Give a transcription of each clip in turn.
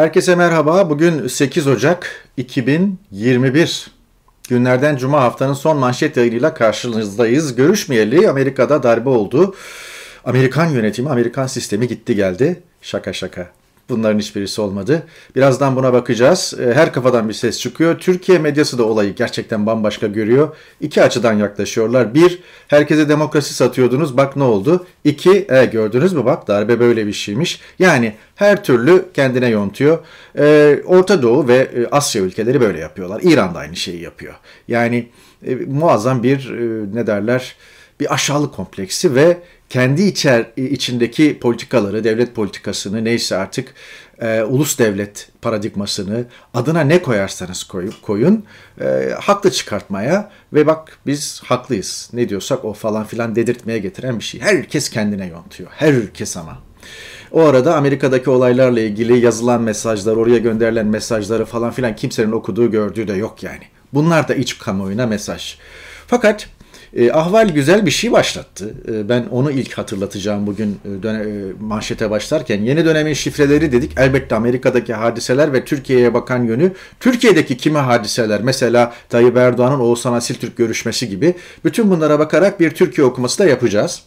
Herkese merhaba. Bugün 8 Ocak 2021. Günlerden Cuma haftanın son manşet yayınıyla karşınızdayız. Görüşmeyeli Amerika'da darbe oldu. Amerikan yönetimi, Amerikan sistemi gitti geldi. Şaka şaka. Bunların hiçbirisi olmadı. Birazdan buna bakacağız. Ee, her kafadan bir ses çıkıyor. Türkiye medyası da olayı gerçekten bambaşka görüyor. İki açıdan yaklaşıyorlar. Bir, herkese demokrasi satıyordunuz bak ne oldu. İki, e, gördünüz mü bak darbe böyle bir şeymiş. Yani her türlü kendine yontuyor. Ee, Orta Doğu ve e, Asya ülkeleri böyle yapıyorlar. İran da aynı şeyi yapıyor. Yani e, muazzam bir e, ne derler bir aşağılık kompleksi ve kendi içer içindeki politikaları, devlet politikasını neyse artık e, ulus devlet paradigmasını adına ne koyarsanız koyun, koyun e, haklı çıkartmaya ve bak biz haklıyız ne diyorsak o falan filan dedirtmeye getiren bir şey. Herkes kendine yontuyor. Her ülkes ama. O arada Amerika'daki olaylarla ilgili yazılan mesajlar, oraya gönderilen mesajları falan filan kimsenin okuduğu gördüğü de yok yani. Bunlar da iç kamuoyuna mesaj. Fakat e, ahval güzel bir şey başlattı. E, ben onu ilk hatırlatacağım bugün e, e, manşete başlarken. Yeni dönemin şifreleri dedik. Elbette Amerika'daki hadiseler ve Türkiye'ye bakan yönü. Türkiye'deki kimi hadiseler mesela Tayyip Erdoğan'ın Oğuzhan Asiltürk görüşmesi gibi. Bütün bunlara bakarak bir Türkiye okuması da yapacağız.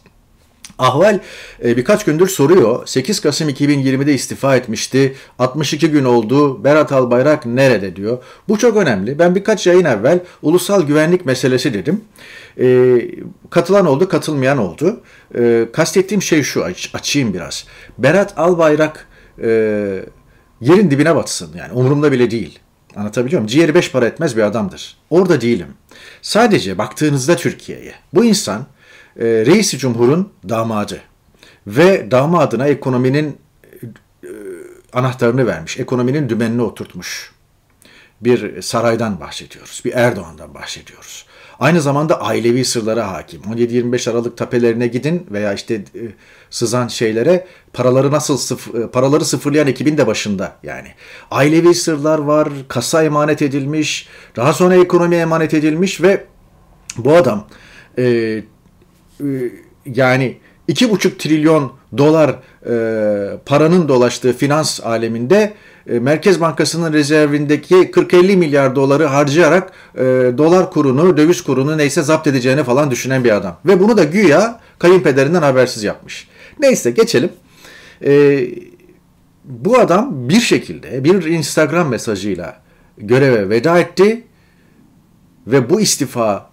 Ahval e, birkaç gündür soruyor. 8 Kasım 2020'de istifa etmişti. 62 gün oldu. Berat Albayrak nerede diyor. Bu çok önemli. Ben birkaç yayın evvel ulusal güvenlik meselesi dedim. E, katılan oldu, katılmayan oldu. E, kastettiğim şey şu, aç, açayım biraz. Berat Albayrak e, yerin dibine batsın yani umurumda bile değil. Anlatabiliyor muyum? Ciğeri beş para etmez bir adamdır. Orada değilim. Sadece baktığınızda Türkiye'ye bu insan e, reisi cumhurun damadı ve damadına ekonominin e, anahtarını vermiş, ekonominin dümenini oturtmuş bir saraydan bahsediyoruz, bir Erdoğan'dan bahsediyoruz. Aynı zamanda ailevi sırlara hakim. 17-25 Aralık tapelerine gidin veya işte e, sızan şeylere paraları nasıl sıf e, paraları sıfırlayan ekibin de başında yani. Ailevi sırlar var, kasa emanet edilmiş, daha sonra ekonomiye emanet edilmiş ve bu adam e, yani iki buçuk trilyon dolar e, paranın dolaştığı finans aleminde e, Merkez Bankası'nın rezervindeki 40-50 milyar doları harcayarak e, dolar kurunu, döviz kurunu neyse zapt edeceğini falan düşünen bir adam. Ve bunu da güya kayınpederinden habersiz yapmış. Neyse geçelim. E, bu adam bir şekilde bir Instagram mesajıyla göreve veda etti ve bu istifa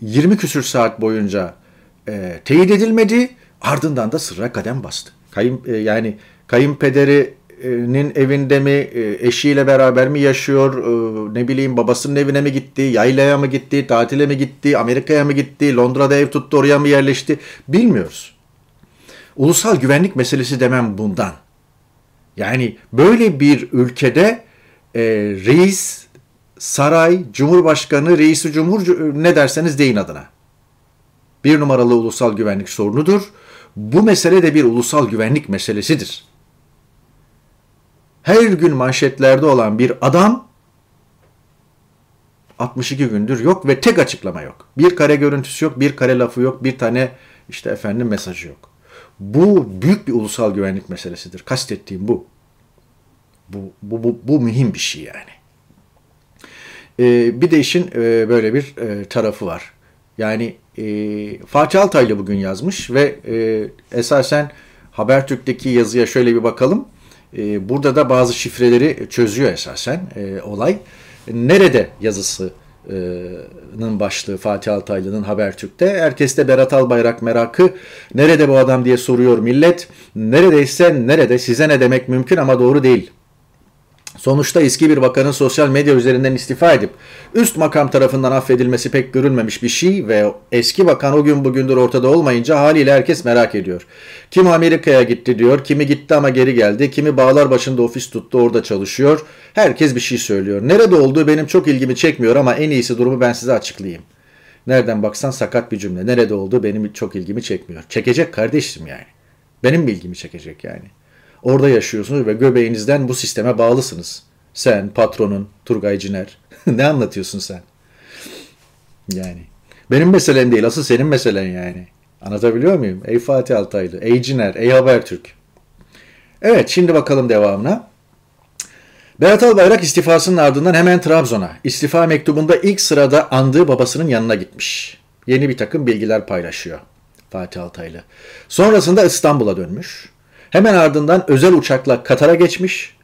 20 küsür saat boyunca e, teyit edilmedi. Ardından da sırra kadem bastı. Kayın, e, yani kayınpederi nin evinde mi, e, eşiyle beraber mi yaşıyor, e, ne bileyim babasının evine mi gitti, yaylaya mı gitti, tatile mi gitti, Amerika'ya mı gitti, Londra'da ev tuttu oraya mı yerleşti bilmiyoruz. Ulusal güvenlik meselesi demem bundan. Yani böyle bir ülkede e, reis, saray, cumhurbaşkanı, reisi cumhur ne derseniz deyin adına. Bir numaralı ulusal güvenlik sorunudur. Bu mesele de bir ulusal güvenlik meselesidir her gün manşetlerde olan bir adam 62 gündür yok ve tek açıklama yok. Bir kare görüntüsü yok, bir kare lafı yok, bir tane işte efendim mesajı yok. Bu büyük bir ulusal güvenlik meselesidir. Kastettiğim bu. Bu, bu, bu, bu mühim bir şey yani. Ee, bir de işin e, böyle bir e, tarafı var. Yani e, Fatih Altaylı bugün yazmış ve e, esasen Habertürk'teki yazıya şöyle bir bakalım. Ee, burada da bazı şifreleri çözüyor esasen e, olay. Nerede yazısının başlığı Fatih Altaylı'nın Habertürk'te. Herkeste Berat Albayrak merakı. Nerede bu adam diye soruyor millet. Neredeyse nerede size ne demek mümkün ama doğru değil. Sonuçta eski bir bakanın sosyal medya üzerinden istifa edip üst makam tarafından affedilmesi pek görülmemiş bir şey ve eski bakan o gün bugündür ortada olmayınca haliyle herkes merak ediyor. Kim Amerika'ya gitti diyor, kimi gitti ama geri geldi, kimi bağlar başında ofis tuttu orada çalışıyor. Herkes bir şey söylüyor. Nerede olduğu benim çok ilgimi çekmiyor ama en iyisi durumu ben size açıklayayım. Nereden baksan sakat bir cümle. Nerede olduğu benim çok ilgimi çekmiyor. Çekecek kardeşim yani. Benim ilgimi çekecek yani. Orada yaşıyorsunuz ve göbeğinizden bu sisteme bağlısınız. Sen, patronun, Turgay Ciner. ne anlatıyorsun sen? Yani. Benim meselem değil, asıl senin meselen yani. Anlatabiliyor muyum? Ey Fatih Altaylı, ey Ciner, ey Habertürk. Evet, şimdi bakalım devamına. Berat Albayrak istifasının ardından hemen Trabzon'a, istifa mektubunda ilk sırada andığı babasının yanına gitmiş. Yeni bir takım bilgiler paylaşıyor Fatih Altaylı. Sonrasında İstanbul'a dönmüş. Hemen ardından özel uçakla Katar'a geçmiş.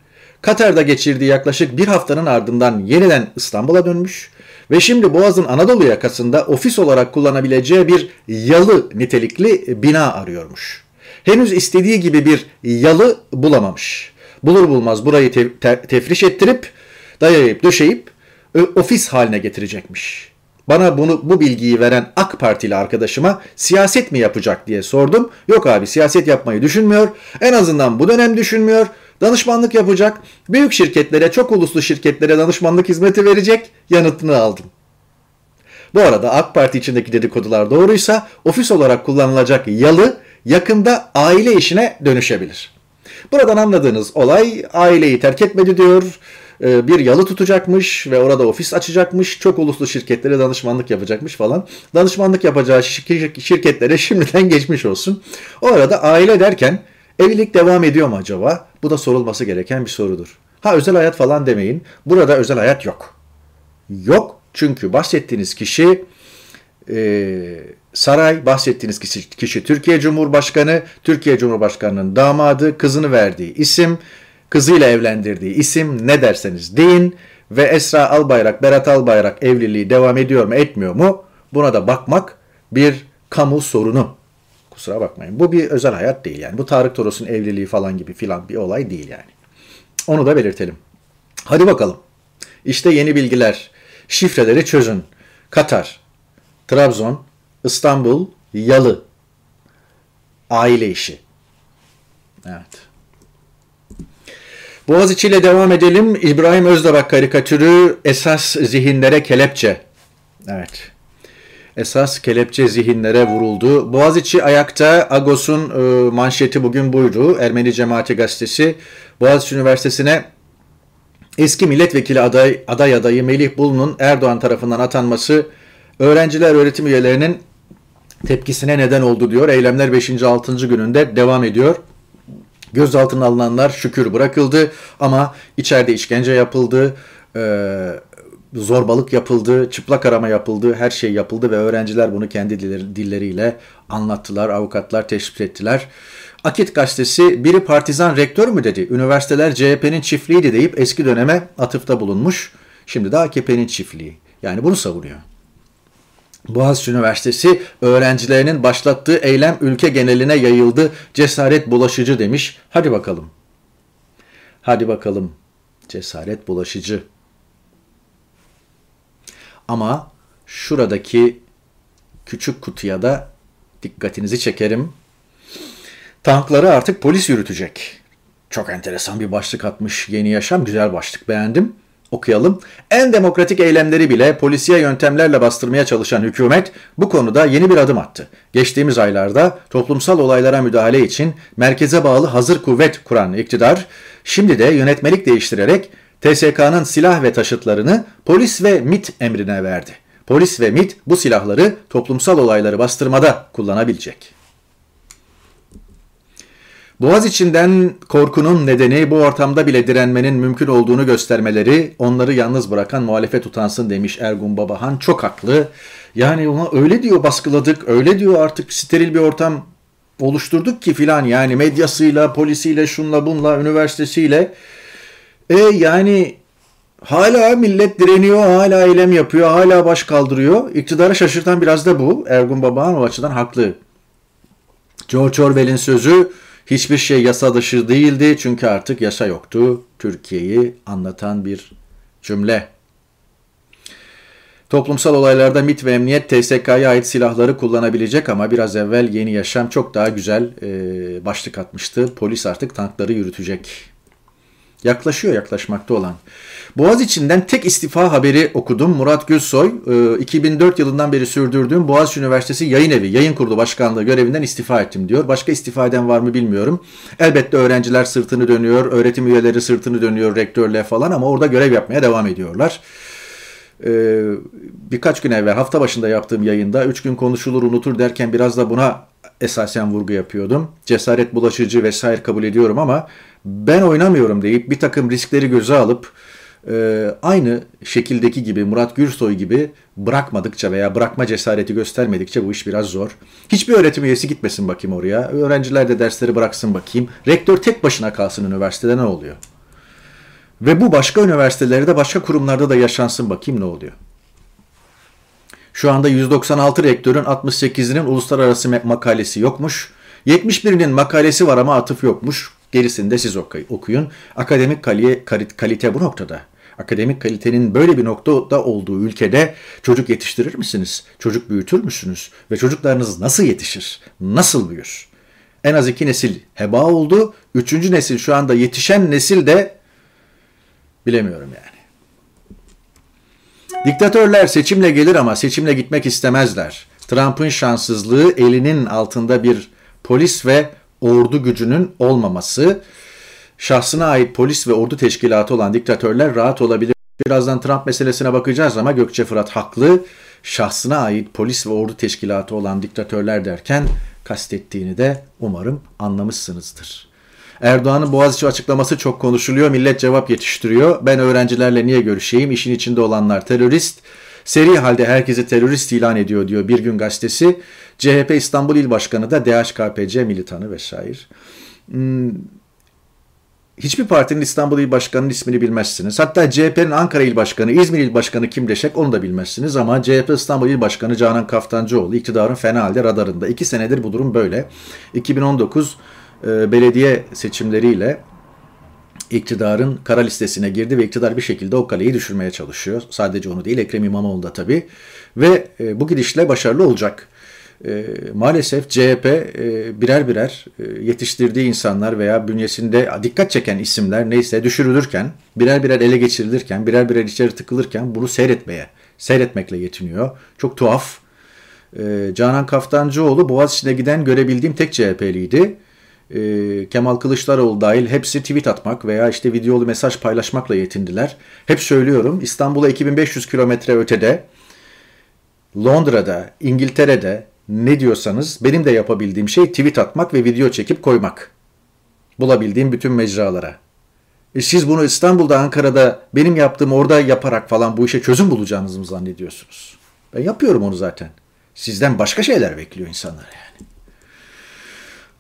Katar'da geçirdiği yaklaşık bir haftanın ardından yeniden İstanbul'a dönmüş ve şimdi Boğaz'ın Anadolu yakasında ofis olarak kullanabileceği bir yalı nitelikli bina arıyormuş. Henüz istediği gibi bir yalı bulamamış. Bulur bulmaz burayı te- te- tefriş ettirip dayayıp döşeyip ofis haline getirecekmiş. Bana bunu bu bilgiyi veren AK Partili arkadaşıma siyaset mi yapacak diye sordum. Yok abi siyaset yapmayı düşünmüyor. En azından bu dönem düşünmüyor. Danışmanlık yapacak. Büyük şirketlere, çok uluslu şirketlere danışmanlık hizmeti verecek. Yanıtını aldım. Bu arada AK Parti içindeki dedikodular doğruysa ofis olarak kullanılacak yalı yakında aile işine dönüşebilir. Buradan anladığınız olay aileyi terk etmedi diyor. Ee, bir yalı tutacakmış ve orada ofis açacakmış. Çok uluslu şirketlere danışmanlık yapacakmış falan. Danışmanlık yapacağı şirketlere şimdiden geçmiş olsun. O arada aile derken evlilik devam ediyor mu acaba? Bu da sorulması gereken bir sorudur. Ha özel hayat falan demeyin. Burada özel hayat yok. Yok çünkü bahsettiğiniz kişi e, saray, bahsettiğiniz kişi, kişi Türkiye Cumhurbaşkanı, Türkiye Cumhurbaşkanı'nın damadı, kızını verdiği isim, kızıyla evlendirdiği isim ne derseniz deyin ve Esra Albayrak, Berat Albayrak evliliği devam ediyor mu etmiyor mu buna da bakmak bir kamu sorunu. Kusura bakmayın. Bu bir özel hayat değil yani. Bu Tarık Toros'un evliliği falan gibi filan bir olay değil yani. Onu da belirtelim. Hadi bakalım. İşte yeni bilgiler. Şifreleri çözün. Katar, Trabzon, İstanbul, Yalı. Aile işi. Evet. Boğaziçi ile devam edelim. İbrahim Özdabak karikatürü esas zihinlere kelepçe. Evet. Esas kelepçe zihinlere vuruldu. Boğaziçi ayakta Agos'un e, manşeti bugün buydu. Ermeni Cemaati Gazetesi Boğaziçi Üniversitesi'ne eski milletvekili aday, aday adayı Melih Bulu'nun Erdoğan tarafından atanması öğrenciler öğretim üyelerinin tepkisine neden oldu diyor. Eylemler 5. 6. gününde devam ediyor. Gözaltına alınanlar şükür bırakıldı ama içeride işkence yapıldı, e, zorbalık yapıldı, çıplak arama yapıldı, her şey yapıldı ve öğrenciler bunu kendi dilleriyle anlattılar, avukatlar teşvik ettiler. Akit gazetesi biri partizan rektör mü dedi, üniversiteler CHP'nin çiftliğiydi deyip eski döneme atıfta bulunmuş. Şimdi de AKP'nin çiftliği. Yani bunu savunuyor. Boğaziçi Üniversitesi öğrencilerinin başlattığı eylem ülke geneline yayıldı. Cesaret bulaşıcı demiş. Hadi bakalım. Hadi bakalım. Cesaret bulaşıcı. Ama şuradaki küçük kutuya da dikkatinizi çekerim. Tankları artık polis yürütecek. Çok enteresan bir başlık atmış Yeni Yaşam. Güzel başlık beğendim okuyalım. En demokratik eylemleri bile polisiye yöntemlerle bastırmaya çalışan hükümet bu konuda yeni bir adım attı. Geçtiğimiz aylarda toplumsal olaylara müdahale için merkeze bağlı hazır kuvvet kuran iktidar, şimdi de yönetmelik değiştirerek TSK'nın silah ve taşıtlarını polis ve MIT emrine verdi. Polis ve MIT bu silahları toplumsal olayları bastırmada kullanabilecek. Boğaz içinden korkunun nedeni bu ortamda bile direnmenin mümkün olduğunu göstermeleri, onları yalnız bırakan muhalefet utansın demiş Ergun Babahan. Çok haklı. Yani ona öyle diyor baskıladık, öyle diyor artık steril bir ortam oluşturduk ki filan yani medyasıyla, polisiyle, şunla bunla, üniversitesiyle. E yani hala millet direniyor, hala eylem yapıyor, hala baş kaldırıyor. İktidarı şaşırtan biraz da bu. Ergun Babahan o açıdan haklı. George Orwell'in sözü Hiçbir şey yasa dışı değildi çünkü artık yasa yoktu. Türkiye'yi anlatan bir cümle. Toplumsal olaylarda MIT ve emniyet TSK'ya ait silahları kullanabilecek ama biraz evvel Yeni Yaşam çok daha güzel e, başlık atmıştı. Polis artık tankları yürütecek. Yaklaşıyor yaklaşmakta olan. Boğaz içinden tek istifa haberi okudum. Murat Gülsoy 2004 e, yılından beri sürdürdüğüm Boğaziçi Üniversitesi Yayın Evi, Yayın Kurulu Başkanlığı görevinden istifa ettim diyor. Başka istifa eden var mı bilmiyorum. Elbette öğrenciler sırtını dönüyor, öğretim üyeleri sırtını dönüyor rektörle falan ama orada görev yapmaya devam ediyorlar. Ee, birkaç gün evvel hafta başında yaptığım yayında 3 gün konuşulur unutur derken biraz da buna esasen vurgu yapıyordum. Cesaret bulaşıcı vesaire kabul ediyorum ama ben oynamıyorum deyip bir takım riskleri göze alıp e, aynı şekildeki gibi Murat Gürsoy gibi bırakmadıkça veya bırakma cesareti göstermedikçe bu iş biraz zor. Hiçbir öğretim üyesi gitmesin bakayım oraya. Öğrenciler de dersleri bıraksın bakayım. Rektör tek başına kalsın üniversitede ne oluyor? Ve bu başka üniversitelerde başka kurumlarda da yaşansın bakayım ne oluyor. Şu anda 196 rektörün 68'inin uluslararası makalesi yokmuş. 71'inin makalesi var ama atıf yokmuş. Gerisini de siz okuyun. Akademik kalite bu noktada. Akademik kalitenin böyle bir noktada olduğu ülkede çocuk yetiştirir misiniz? Çocuk büyütür müsünüz? Ve çocuklarınız nasıl yetişir? Nasıl büyür? En az iki nesil heba oldu. Üçüncü nesil şu anda yetişen nesil de bilemiyorum yani. Diktatörler seçimle gelir ama seçimle gitmek istemezler. Trump'ın şanssızlığı elinin altında bir polis ve ordu gücünün olmaması, şahsına ait polis ve ordu teşkilatı olan diktatörler rahat olabilir. Birazdan Trump meselesine bakacağız ama Gökçe Fırat haklı. Şahsına ait polis ve ordu teşkilatı olan diktatörler derken kastettiğini de umarım anlamışsınızdır. Erdoğan'ın Boğaziçi açıklaması çok konuşuluyor. Millet cevap yetiştiriyor. Ben öğrencilerle niye görüşeyim? İşin içinde olanlar terörist. Seri halde herkesi terörist ilan ediyor diyor Bir Gün Gazetesi. CHP İstanbul İl Başkanı da DHKPC militanı vesaire. Hmm, hiçbir partinin İstanbul İl Başkanı'nın ismini bilmezsiniz. Hatta CHP'nin Ankara İl Başkanı, İzmir İl Başkanı kim deşek onu da bilmezsiniz. Ama CHP İstanbul İl Başkanı Canan Kaftancıoğlu iktidarın fena halde radarında. İki senedir bu durum böyle. 2019 e, belediye seçimleriyle iktidarın kara listesine girdi ve iktidar bir şekilde o kaleyi düşürmeye çalışıyor. Sadece onu değil Ekrem İmamoğlu da tabii. Ve e, bu gidişle başarılı olacak. E, maalesef CHP birer birer yetiştirdiği insanlar veya bünyesinde dikkat çeken isimler neyse düşürülürken, birer birer ele geçirilirken, birer birer içeri tıkılırken bunu seyretmeye, seyretmekle yetiniyor. Çok tuhaf. Canan Kaftancıoğlu Boğaziçi'ne giden görebildiğim tek CHP'liydi e, Kemal Kılıçdaroğlu dahil hepsi tweet atmak veya işte videolu mesaj paylaşmakla yetindiler. Hep söylüyorum İstanbul'a 2500 kilometre ötede, Londra'da, İngiltere'de ne diyorsanız benim de yapabildiğim şey tweet atmak ve video çekip koymak. Bulabildiğim bütün mecralara. E siz bunu İstanbul'da, Ankara'da benim yaptığım orada yaparak falan bu işe çözüm bulacağınızı mı zannediyorsunuz? Ben yapıyorum onu zaten. Sizden başka şeyler bekliyor insanlar yani.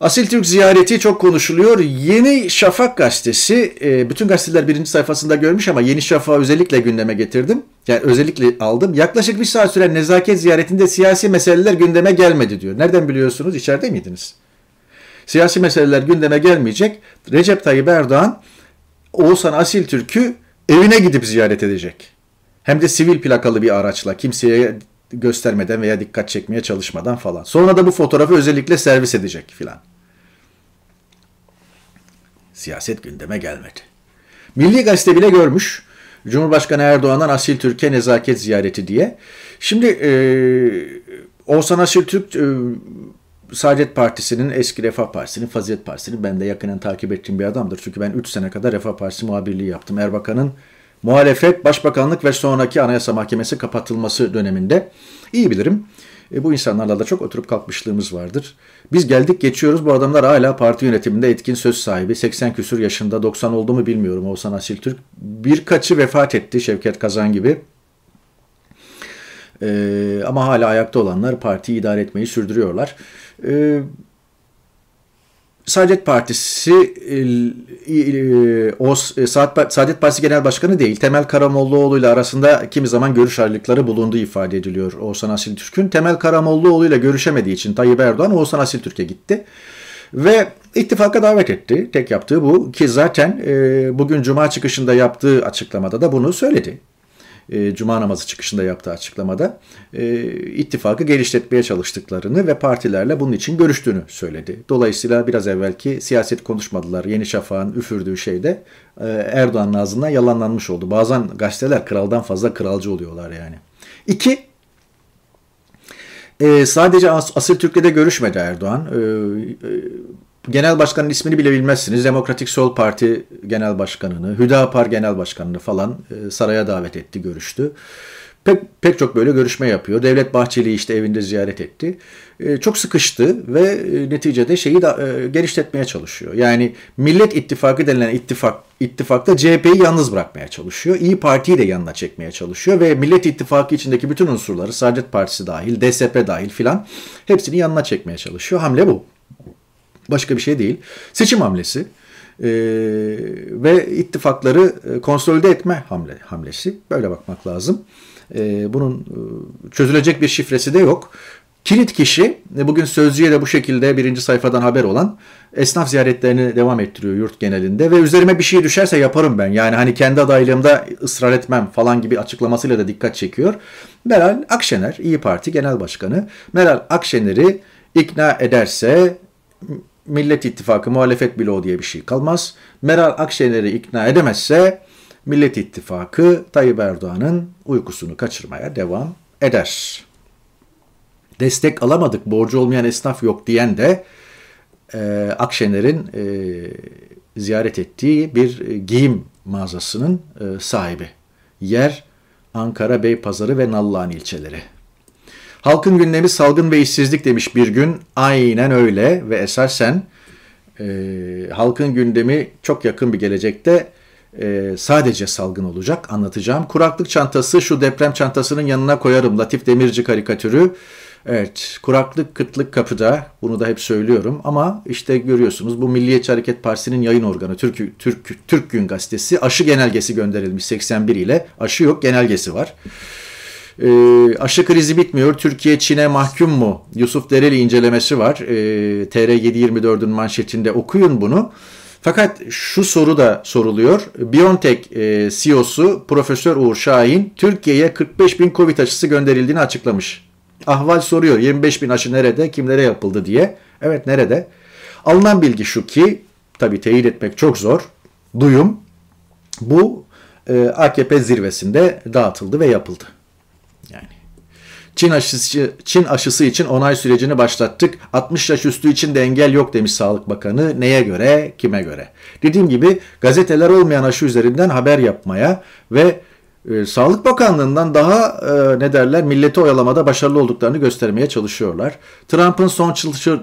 Asil Türk ziyareti çok konuşuluyor. Yeni Şafak gazetesi, e, bütün gazeteler birinci sayfasında görmüş ama Yeni Şafak'ı özellikle gündeme getirdim. Yani özellikle aldım. Yaklaşık bir saat süren nezaket ziyaretinde siyasi meseleler gündeme gelmedi diyor. Nereden biliyorsunuz? İçeride miydiniz? Siyasi meseleler gündeme gelmeyecek. Recep Tayyip Erdoğan Oğuzhan Asil Türk'ü evine gidip ziyaret edecek. Hem de sivil plakalı bir araçla kimseye göstermeden veya dikkat çekmeye çalışmadan falan. Sonra da bu fotoğrafı özellikle servis edecek filan siyaset gündeme gelmedi. Milli Gazete bile görmüş. Cumhurbaşkanı Erdoğan'dan Asil Türkiye nezaket ziyareti diye. Şimdi e, Oğuzhan Asil Türk e, Saadet Partisi'nin, eski Refah Partisi'nin, Fazilet Partisi'nin ben de yakından takip ettiğim bir adamdır. Çünkü ben 3 sene kadar Refah Partisi muhabirliği yaptım. Erbakan'ın muhalefet, başbakanlık ve sonraki Anayasa Mahkemesi kapatılması döneminde iyi bilirim. E, bu insanlarla da çok oturup kalkmışlığımız vardır. Biz geldik geçiyoruz bu adamlar hala parti yönetiminde etkin söz sahibi. 80 küsur yaşında 90 oldu mu bilmiyorum Oğuzhan Asil Türk. Birkaçı vefat etti Şevket Kazan gibi. Ee, ama hala ayakta olanlar partiyi idare etmeyi sürdürüyorlar. Ee, Saadet Partisi e, e, o e, Saadet Partisi Genel Başkanı değil Temel Karamollaoğlu ile arasında kimi zaman görüş ayrılıkları bulunduğu ifade ediliyor Oğuzhan Asil Türk'ün. Temel Karamollaoğlu ile görüşemediği için Tayyip Erdoğan Oğuzhan Asil Türk'e gitti. Ve ittifaka davet etti. Tek yaptığı bu ki zaten bugün Cuma çıkışında yaptığı açıklamada da bunu söyledi e, Cuma namazı çıkışında yaptığı açıklamada e, ittifakı geliştirmeye çalıştıklarını ve partilerle bunun için görüştüğünü söyledi. Dolayısıyla biraz evvelki siyaset konuşmadılar. Yeni Şafak'ın üfürdüğü şeyde e, Erdoğan'ın ağzından yalanlanmış oldu. Bazen gazeteler kraldan fazla kralcı oluyorlar yani. İki, e, sadece As Asil Türkiye'de görüşmedi Erdoğan. E, e, genel başkanın ismini bile bilmezsiniz. Demokratik Sol Parti Genel Başkanı'nı, Hüdapar Genel Başkanı'nı falan e, saraya davet etti, görüştü. Pek, pek çok böyle görüşme yapıyor. Devlet Bahçeli işte evinde ziyaret etti. E, çok sıkıştı ve e, neticede şeyi da genişletmeye çalışıyor. Yani Millet İttifakı denilen ittifak ittifakta CHP'yi yalnız bırakmaya çalışıyor. İyi Parti'yi de yanına çekmeye çalışıyor ve Millet İttifakı içindeki bütün unsurları Saadet Partisi dahil, DSP dahil filan hepsini yanına çekmeye çalışıyor. Hamle bu. Başka bir şey değil. Seçim hamlesi e, ve ittifakları e, konsolide etme hamle hamlesi. Böyle bakmak lazım. E, bunun e, çözülecek bir şifresi de yok. Kilit kişi bugün Sözcü'ye de bu şekilde birinci sayfadan haber olan esnaf ziyaretlerini devam ettiriyor yurt genelinde ve üzerime bir şey düşerse yaparım ben. Yani hani kendi adaylığımda ısrar etmem falan gibi açıklamasıyla da dikkat çekiyor. Meral Akşener İyi Parti Genel Başkanı Meral Akşener'i ikna ederse Millet İttifakı muhalefet bloğu diye bir şey kalmaz. Meral Akşener'i ikna edemezse Millet İttifakı Tayyip Erdoğan'ın uykusunu kaçırmaya devam eder. Destek alamadık, borcu olmayan esnaf yok diyen de e, Akşener'in e, ziyaret ettiği bir e, giyim mağazasının e, sahibi. Yer Ankara Beypazarı ve Nallıhan ilçeleri. Halkın gündemi salgın ve işsizlik demiş bir gün. Aynen öyle ve esasen e, halkın gündemi çok yakın bir gelecekte e, sadece salgın olacak anlatacağım. Kuraklık çantası şu deprem çantasının yanına koyarım. Latif Demirci karikatürü. Evet kuraklık kıtlık kapıda bunu da hep söylüyorum ama işte görüyorsunuz bu Milliyetçi Hareket Partisi'nin yayın organı Türk, Türk, Türk Gün Gazetesi aşı genelgesi gönderilmiş 81 ile aşı yok genelgesi var. E, aşı krizi bitmiyor. Türkiye Çin'e mahkum mu? Yusuf Dereli incelemesi var. E, TR724'ün manşetinde okuyun bunu. Fakat şu soru da soruluyor. BioNTech e, CEO'su Profesör Uğur Şahin Türkiye'ye 45 bin Covid aşısı gönderildiğini açıklamış. Ahval soruyor 25 bin aşı nerede, kimlere yapıldı diye. Evet nerede? Alınan bilgi şu ki, tabi teyit etmek çok zor, duyum bu e, AKP zirvesinde dağıtıldı ve yapıldı. Yani Çin aşısı, Çin aşısı için onay sürecini başlattık. 60 yaş üstü için de engel yok demiş Sağlık Bakanı. Neye göre, kime göre? Dediğim gibi gazeteler olmayan aşı üzerinden haber yapmaya ve e, Sağlık Bakanlığı'ndan daha e, ne derler milleti oyalamada başarılı olduklarını göstermeye çalışıyorlar. Trump'ın son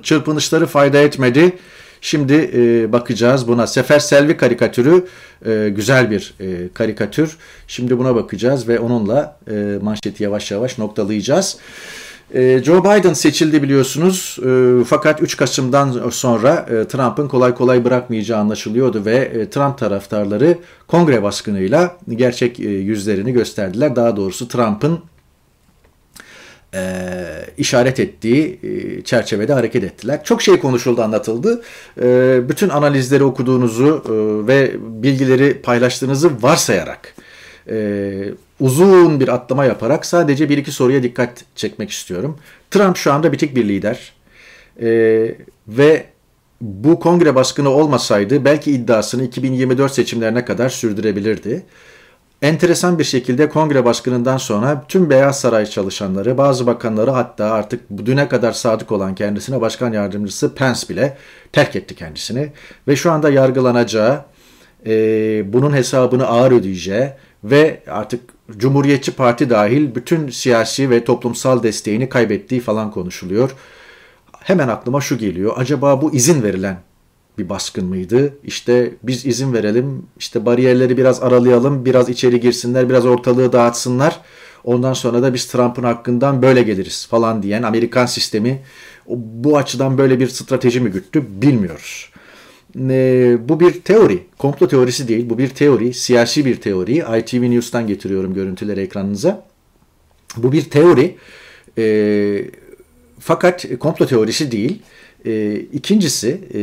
çırpınışları fayda etmedi. Şimdi e, bakacağız buna. Sefer Selvi karikatürü e, güzel bir e, karikatür. Şimdi buna bakacağız ve onunla e, manşeti yavaş yavaş noktalayacağız. E, Joe Biden seçildi biliyorsunuz e, fakat 3 Kasım'dan sonra e, Trump'ın kolay kolay bırakmayacağı anlaşılıyordu ve Trump taraftarları kongre baskınıyla gerçek yüzlerini gösterdiler. Daha doğrusu Trump'ın e, işaret ettiği e, çerçevede hareket ettiler. Çok şey konuşuldu, anlatıldı. E, bütün analizleri okuduğunuzu e, ve bilgileri paylaştığınızı varsayarak e, uzun bir atlama yaparak sadece bir iki soruya dikkat çekmek istiyorum. Trump şu anda bitik bir lider e, ve bu kongre baskını olmasaydı belki iddiasını 2024 seçimlerine kadar sürdürebilirdi. Enteresan bir şekilde kongre baskınından sonra tüm Beyaz Saray çalışanları, bazı bakanları hatta artık düne kadar sadık olan kendisine başkan yardımcısı Pence bile terk etti kendisini. Ve şu anda yargılanacağı, e, bunun hesabını ağır ödeyeceği ve artık Cumhuriyetçi Parti dahil bütün siyasi ve toplumsal desteğini kaybettiği falan konuşuluyor. Hemen aklıma şu geliyor. Acaba bu izin verilen bir baskın mıydı? İşte biz izin verelim, işte bariyerleri biraz aralayalım, biraz içeri girsinler, biraz ortalığı dağıtsınlar. Ondan sonra da biz Trump'ın hakkından böyle geliriz falan diyen Amerikan sistemi bu açıdan böyle bir strateji mi güttü bilmiyoruz. E, bu bir teori, komplo teorisi değil, bu bir teori, siyasi bir teori. ITV News'tan getiriyorum görüntüleri ekranınıza. Bu bir teori, e, fakat komplo teorisi değil. E, ikincisi e,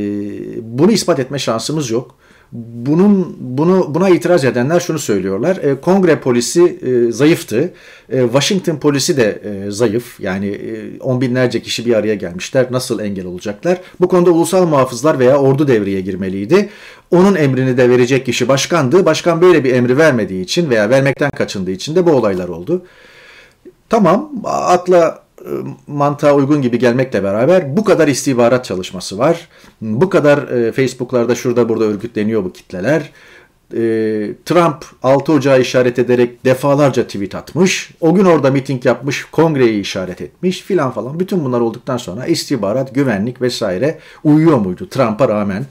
bunu ispat etme şansımız yok. Bunun bunu buna itiraz edenler şunu söylüyorlar. E, Kongre polisi e, zayıftı. E, Washington polisi de e, zayıf. Yani e, on binlerce kişi bir araya gelmişler. Nasıl engel olacaklar? Bu konuda ulusal muhafızlar veya ordu devreye girmeliydi. Onun emrini de verecek kişi başkandı. Başkan böyle bir emri vermediği için veya vermekten kaçındığı için de bu olaylar oldu. Tamam akla e, mantığa uygun gibi gelmekle beraber bu kadar istihbarat çalışması var. Bu kadar e, Facebook'larda şurada burada örgütleniyor bu kitleler. e, Trump 6 Ocağı işaret ederek defalarca tweet atmış. O gün orada miting yapmış, kongreyi işaret etmiş filan falan. Bütün bunlar olduktan sonra istihbarat, güvenlik vesaire uyuyor muydu Trump'a rağmen?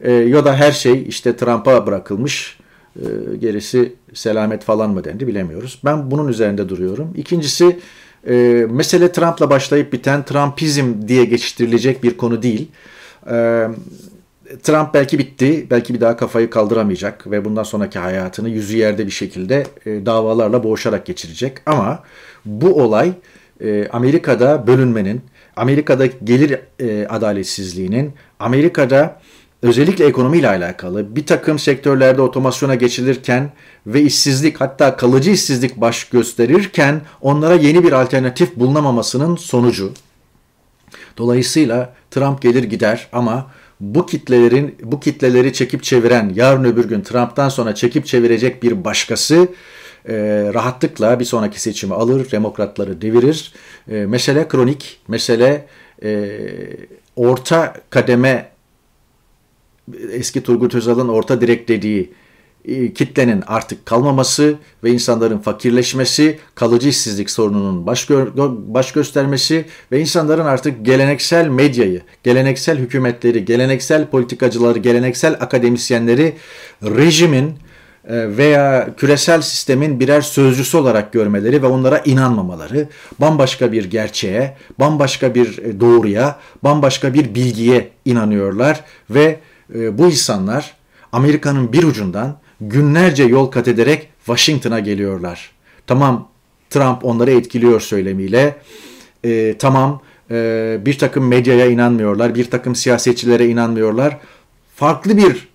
E, ya da her şey işte Trump'a bırakılmış, e, gerisi selamet falan mı dendi bilemiyoruz. Ben bunun üzerinde duruyorum. İkincisi e, mesele Trump'la başlayıp biten Trumpizm diye geçiştirilecek bir konu değil. E, Trump belki bitti, belki bir daha kafayı kaldıramayacak ve bundan sonraki hayatını yüzü yerde bir şekilde e, davalarla boğuşarak geçirecek. Ama bu olay e, Amerika'da bölünmenin, Amerika'da gelir e, adaletsizliğinin, Amerika'da özellikle ekonomiyle alakalı bir takım sektörlerde otomasyona geçilirken ve işsizlik hatta kalıcı işsizlik baş gösterirken onlara yeni bir alternatif bulunamamasının sonucu. Dolayısıyla Trump gelir gider ama bu kitlelerin bu kitleleri çekip çeviren yarın öbür gün Trump'tan sonra çekip çevirecek bir başkası e, rahatlıkla bir sonraki seçimi alır, demokratları devirir. E, mesele kronik, mesele e, orta kademe eski Turgut Özal'ın orta direk dediği e, kitlenin artık kalmaması ve insanların fakirleşmesi, kalıcı işsizlik sorununun baş, gö baş göstermesi ve insanların artık geleneksel medyayı, geleneksel hükümetleri, geleneksel politikacıları, geleneksel akademisyenleri rejimin e, veya küresel sistemin birer sözcüsü olarak görmeleri ve onlara inanmamaları, bambaşka bir gerçeğe, bambaşka bir e, doğruya, bambaşka bir bilgiye inanıyorlar ve bu insanlar Amerika'nın bir ucundan günlerce yol kat ederek Washington'a geliyorlar. Tamam Trump onları etkiliyor söylemiyle. E, tamam e, bir takım medyaya inanmıyorlar, bir takım siyasetçilere inanmıyorlar. Farklı bir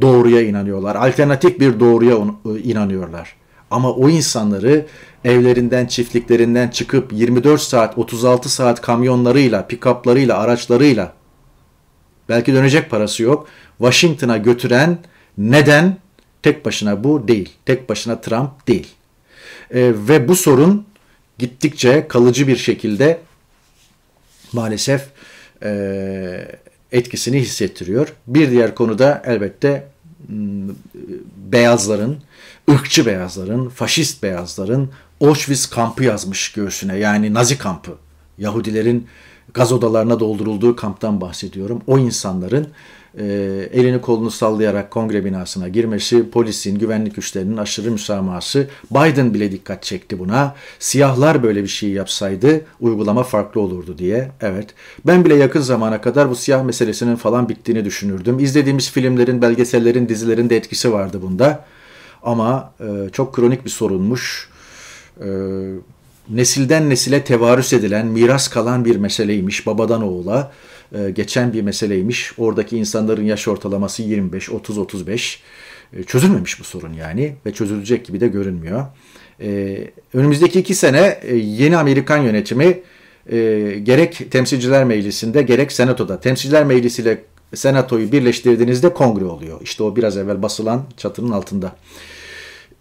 doğruya inanıyorlar, alternatif bir doğruya e, inanıyorlar. Ama o insanları evlerinden, çiftliklerinden çıkıp 24 saat, 36 saat kamyonlarıyla, pikaplarıyla, araçlarıyla belki dönecek parası yok. Washington'a götüren neden Tek başına bu değil. Tek başına Trump değil. E, ve bu sorun gittikçe kalıcı bir şekilde maalesef e, etkisini hissettiriyor. Bir diğer konu da elbette hmm, beyazların, ırkçı beyazların, faşist beyazların Auschwitz kampı yazmış göğsüne. Yani Nazi kampı. Yahudilerin gaz odalarına doldurulduğu kamptan bahsediyorum. O insanların e, elini kolunu sallayarak kongre binasına girmesi, polisin, güvenlik güçlerinin aşırı müsamahası, Biden bile dikkat çekti buna. Siyahlar böyle bir şey yapsaydı uygulama farklı olurdu diye. Evet. Ben bile yakın zamana kadar bu siyah meselesinin falan bittiğini düşünürdüm. İzlediğimiz filmlerin, belgesellerin, dizilerin de etkisi vardı bunda. Ama e, çok kronik bir sorunmuş. E, nesilden nesile tevarüs edilen, miras kalan bir meseleymiş babadan oğula. E, geçen bir meseleymiş. Oradaki insanların yaş ortalaması 25, 30, 35. çözülmemiş bu sorun yani ve çözülecek gibi de görünmüyor. E, önümüzdeki iki sene e, yeni Amerikan yönetimi gerek Temsilciler Meclisi'nde gerek Senato'da. Temsilciler Meclisi ile Senato'yu birleştirdiğinizde kongre oluyor. İşte o biraz evvel basılan çatının altında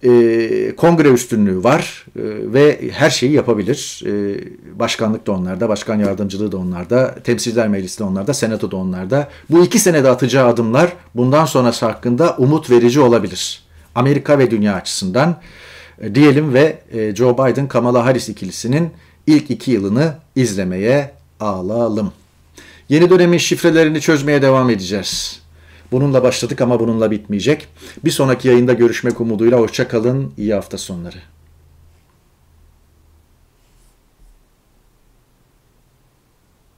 e, kongre üstünlüğü var e, ve her şeyi yapabilir. E, başkanlık da onlarda, başkan yardımcılığı da onlarda, temsilciler meclisi de onlarda, senato da onlarda. Bu iki senede atacağı adımlar bundan sonrası hakkında umut verici olabilir. Amerika ve dünya açısından e, diyelim ve e, Joe Biden-Kamala Harris ikilisinin ilk iki yılını izlemeye alalım. Yeni dönemin şifrelerini çözmeye devam edeceğiz. Bununla başladık ama bununla bitmeyecek. Bir sonraki yayında görüşmek umuduyla hoşçakalın. İyi hafta sonları.